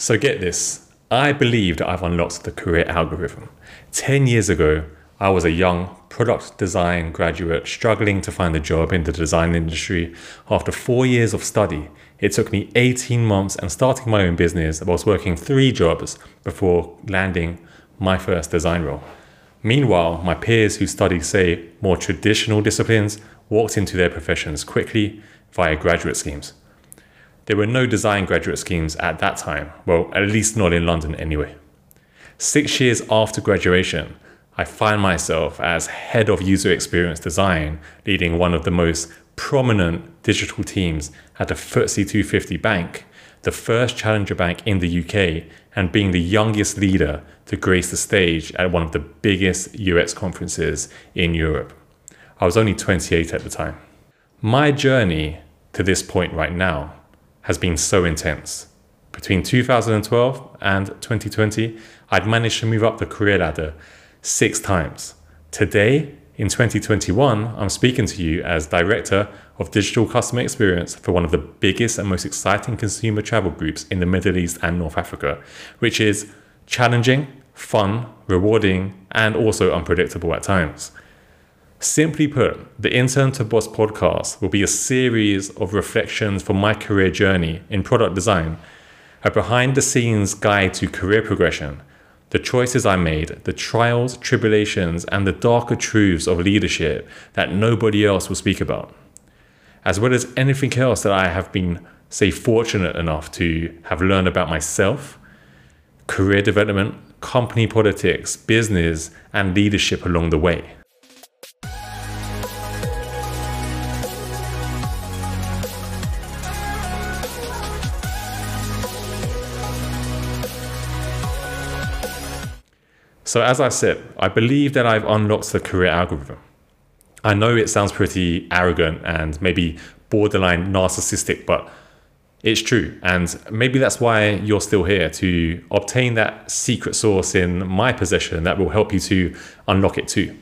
So get this. I believe that I've unlocked the career algorithm. 10 years ago, I was a young product design graduate struggling to find a job in the design industry. After four years of study, it took me 18 months and starting my own business. I was working three jobs before landing my first design role. Meanwhile, my peers who studied, say, more traditional disciplines walked into their professions quickly via graduate schemes. There were no design graduate schemes at that time, well, at least not in London anyway. Six years after graduation, I find myself as head of user experience design, leading one of the most prominent digital teams at the FTSE 250 bank, the first challenger bank in the UK, and being the youngest leader to grace the stage at one of the biggest UX conferences in Europe. I was only 28 at the time. My journey to this point right now has been so intense. Between 2012 and 2020, I'd managed to move up the career ladder six times. Today, in 2021, I'm speaking to you as Director of Digital Customer Experience for one of the biggest and most exciting consumer travel groups in the Middle East and North Africa, which is challenging, fun, rewarding, and also unpredictable at times. Simply put, the Intern to Boss podcast will be a series of reflections from my career journey in product design, a behind the scenes guide to career progression, the choices I made, the trials, tribulations, and the darker truths of leadership that nobody else will speak about, as well as anything else that I have been, say, fortunate enough to have learned about myself, career development, company politics, business, and leadership along the way. So, as I said, I believe that I've unlocked the career algorithm. I know it sounds pretty arrogant and maybe borderline narcissistic, but it's true. And maybe that's why you're still here to obtain that secret sauce in my possession that will help you to unlock it too.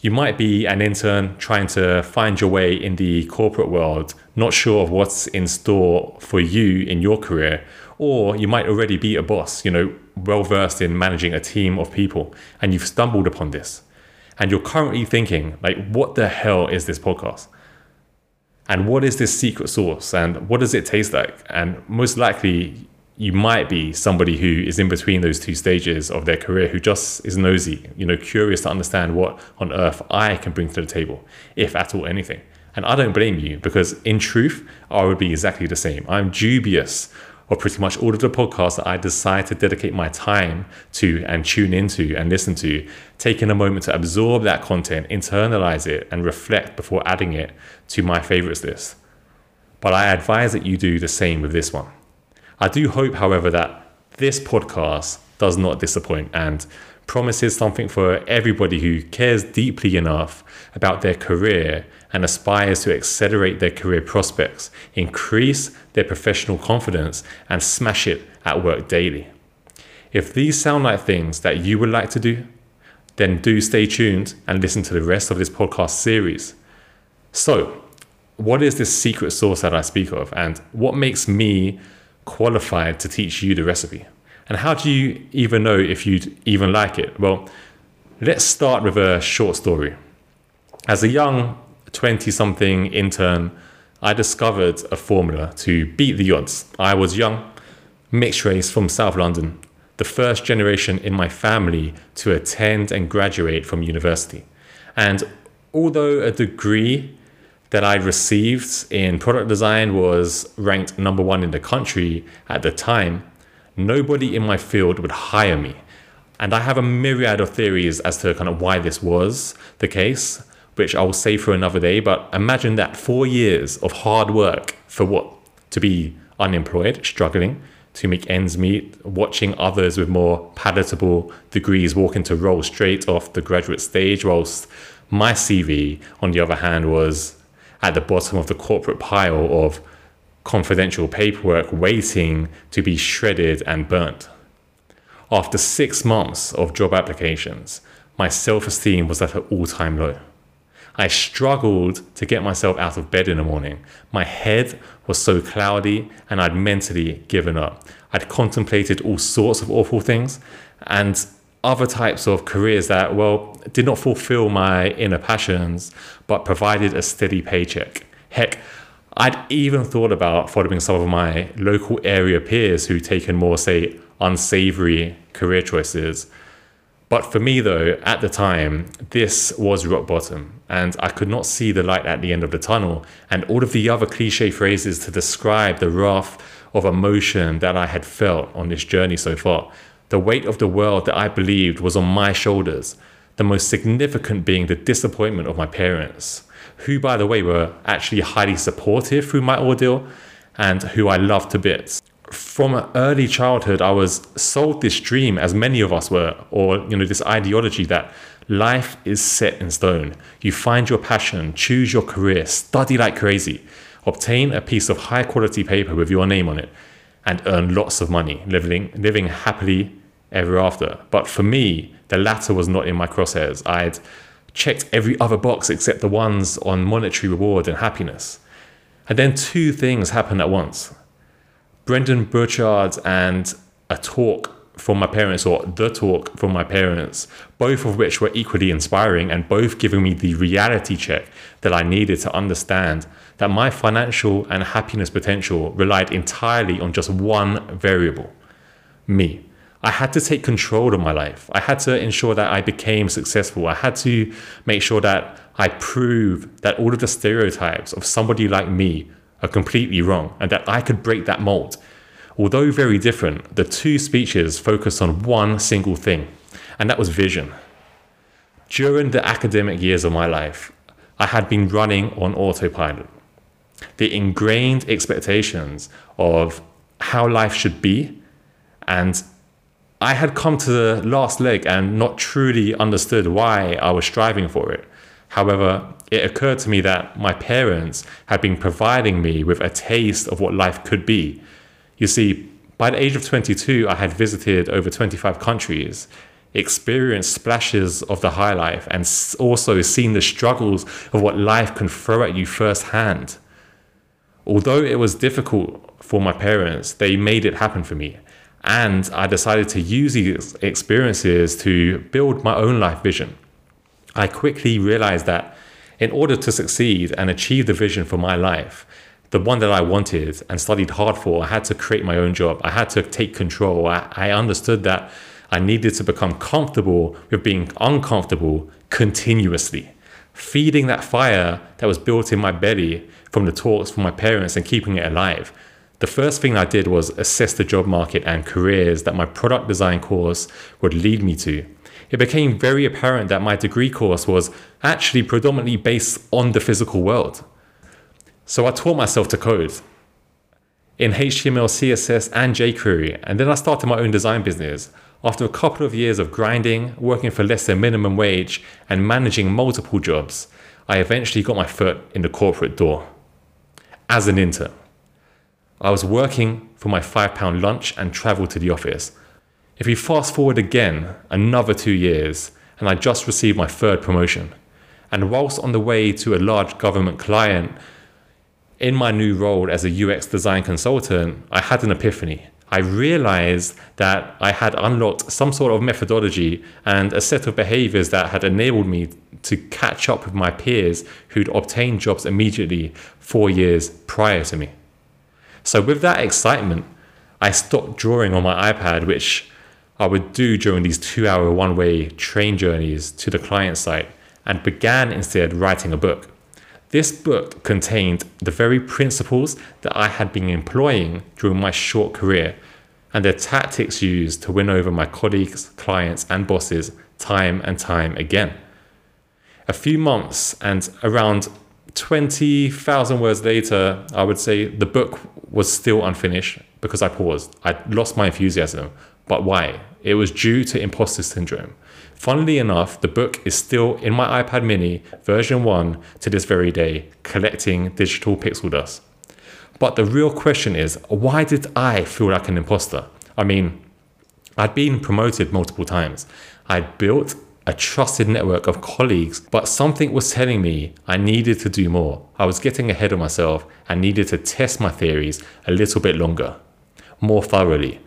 You might be an intern trying to find your way in the corporate world, not sure of what's in store for you in your career, or you might already be a boss, you know, well versed in managing a team of people, and you've stumbled upon this. And you're currently thinking, like, what the hell is this podcast? And what is this secret sauce? And what does it taste like? And most likely, you might be somebody who is in between those two stages of their career who just is nosy, you know, curious to understand what on earth I can bring to the table, if at all anything. And I don't blame you because, in truth, I would be exactly the same. I'm dubious or pretty much all of the podcasts that I decide to dedicate my time to and tune into and listen to, taking a moment to absorb that content, internalize it, and reflect before adding it to my favorites list. But I advise that you do the same with this one. I do hope, however, that this podcast does not disappoint and promises something for everybody who cares deeply enough about their career and aspires to accelerate their career prospects, increase their professional confidence, and smash it at work daily. If these sound like things that you would like to do, then do stay tuned and listen to the rest of this podcast series. So, what is this secret sauce that I speak of, and what makes me qualified to teach you the recipe? And how do you even know if you'd even like it? Well, let's start with a short story. As a young 20 something intern, I discovered a formula to beat the odds. I was young, mixed race from South London, the first generation in my family to attend and graduate from university. And although a degree that I received in product design was ranked number one in the country at the time, nobody in my field would hire me. And I have a myriad of theories as to kind of why this was the case which I will save for another day. But imagine that four years of hard work for what? To be unemployed, struggling, to make ends meet, watching others with more palatable degrees walk into roles straight off the graduate stage, whilst my CV, on the other hand, was at the bottom of the corporate pile of confidential paperwork waiting to be shredded and burnt. After six months of job applications, my self esteem was at an all time low. I struggled to get myself out of bed in the morning. My head was so cloudy and I'd mentally given up. I'd contemplated all sorts of awful things and other types of careers that, well, did not fulfill my inner passions, but provided a steady paycheck. Heck, I'd even thought about following some of my local area peers who'd taken more, say, unsavory career choices. But for me, though, at the time, this was rock bottom, and I could not see the light at the end of the tunnel. And all of the other cliche phrases to describe the wrath of emotion that I had felt on this journey so far, the weight of the world that I believed was on my shoulders, the most significant being the disappointment of my parents who, by the way, were actually highly supportive through my ordeal and who I loved to bits. From early childhood, I was sold this dream, as many of us were, or you know, this ideology that life is set in stone. You find your passion, choose your career, study like crazy, obtain a piece of high quality paper with your name on it, and earn lots of money, living living happily ever after. But for me, the latter was not in my crosshairs. I'd checked every other box except the ones on monetary reward and happiness. And then two things happened at once. Brendon Burchard and a talk from my parents, or the talk from my parents, both of which were equally inspiring and both giving me the reality check that I needed to understand that my financial and happiness potential relied entirely on just one variable me. I had to take control of my life. I had to ensure that I became successful. I had to make sure that I prove that all of the stereotypes of somebody like me are completely wrong and that I could break that mold. Although very different, the two speeches focused on one single thing, and that was vision. During the academic years of my life, I had been running on autopilot. The ingrained expectations of how life should be and I had come to the last leg and not truly understood why I was striving for it. However, it occurred to me that my parents had been providing me with a taste of what life could be. You see, by the age of 22, I had visited over 25 countries, experienced splashes of the high life, and also seen the struggles of what life can throw at you firsthand. Although it was difficult for my parents, they made it happen for me. And I decided to use these experiences to build my own life vision. I quickly realized that in order to succeed and achieve the vision for my life, the one that I wanted and studied hard for, I had to create my own job. I had to take control. I, I understood that I needed to become comfortable with being uncomfortable continuously. Feeding that fire that was built in my belly from the talks from my parents and keeping it alive. The first thing I did was assess the job market and careers that my product design course would lead me to. It became very apparent that my degree course was actually predominantly based on the physical world. So I taught myself to code in HTML, CSS, and jQuery, and then I started my own design business. After a couple of years of grinding, working for less than minimum wage, and managing multiple jobs, I eventually got my foot in the corporate door as an intern. I was working for my £5 lunch and travelled to the office. If you fast forward again another two years, and I just received my third promotion, and whilst on the way to a large government client, in my new role as a UX design consultant, I had an epiphany. I realized that I had unlocked some sort of methodology and a set of behaviors that had enabled me to catch up with my peers who'd obtained jobs immediately four years prior to me. So with that excitement, I stopped drawing on my iPad, which I would do during these two hour one way train journeys to the client site, and began instead writing a book. This book contained the very principles that I had been employing during my short career and the tactics used to win over my colleagues, clients, and bosses time and time again. A few months and around 20,000 words later, I would say the book was still unfinished because I paused. I lost my enthusiasm. But why? It was due to imposter syndrome. Funnily enough, the book is still in my iPad mini, version 1, to this very day, collecting digital pixel dust. But the real question is why did I feel like an imposter? I mean, I'd been promoted multiple times. I'd built a trusted network of colleagues, but something was telling me I needed to do more. I was getting ahead of myself and needed to test my theories a little bit longer, more thoroughly.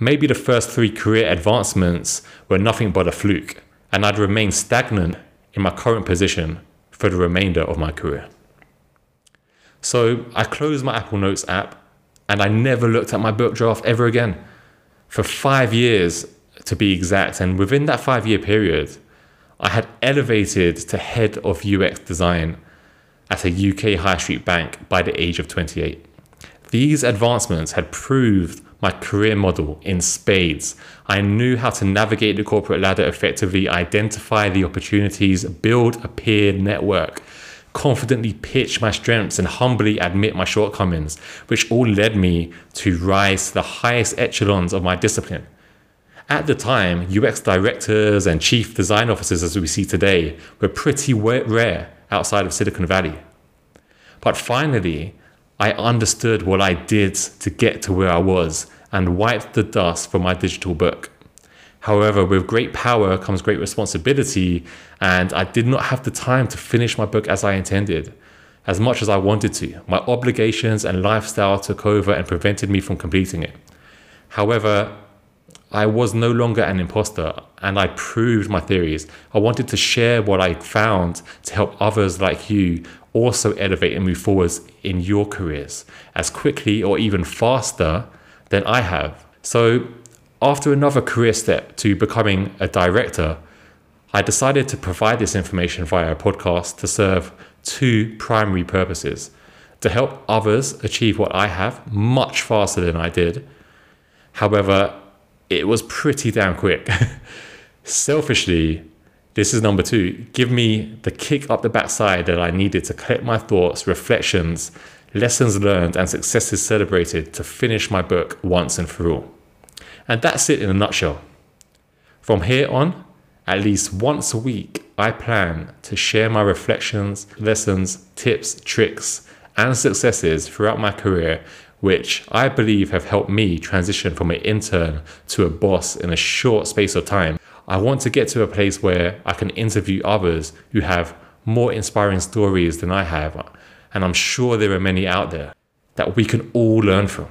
Maybe the first three career advancements were nothing but a fluke, and I'd remain stagnant in my current position for the remainder of my career. So I closed my Apple Notes app and I never looked at my book draft ever again. For five years, to be exact, and within that five year period, I had elevated to head of UX design at a UK high street bank by the age of 28. These advancements had proved my career model in spades. I knew how to navigate the corporate ladder effectively, identify the opportunities, build a peer network, confidently pitch my strengths, and humbly admit my shortcomings, which all led me to rise to the highest echelons of my discipline. At the time, UX directors and chief design officers, as we see today, were pretty rare outside of Silicon Valley. But finally, I understood what I did to get to where I was and wiped the dust from my digital book. However, with great power comes great responsibility, and I did not have the time to finish my book as I intended, as much as I wanted to. My obligations and lifestyle took over and prevented me from completing it. However, I was no longer an imposter and I proved my theories. I wanted to share what I found to help others like you also elevate and move forwards in your careers as quickly or even faster than I have. So, after another career step to becoming a director, I decided to provide this information via a podcast to serve two primary purposes to help others achieve what I have much faster than I did. However, it was pretty damn quick. Selfishly, this is number two. Give me the kick up the backside that I needed to collect my thoughts, reflections, lessons learned, and successes celebrated to finish my book once and for all. And that's it in a nutshell. From here on, at least once a week, I plan to share my reflections, lessons, tips, tricks, and successes throughout my career, which I believe have helped me transition from an intern to a boss in a short space of time. I want to get to a place where I can interview others who have more inspiring stories than I have and I'm sure there are many out there that we can all learn from.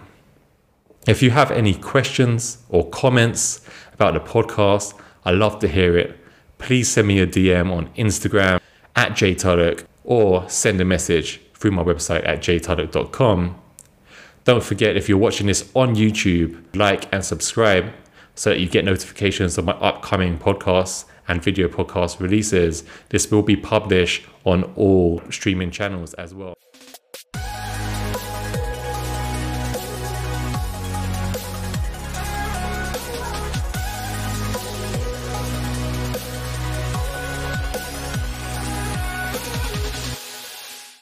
If you have any questions or comments about the podcast, i love to hear it. Please send me a DM on Instagram at jtuddock or send a message through my website at jtuddock.com. Don't forget, if you're watching this on YouTube, like and subscribe so that you get notifications of my upcoming podcasts and video podcast releases. This will be published on all streaming channels as well.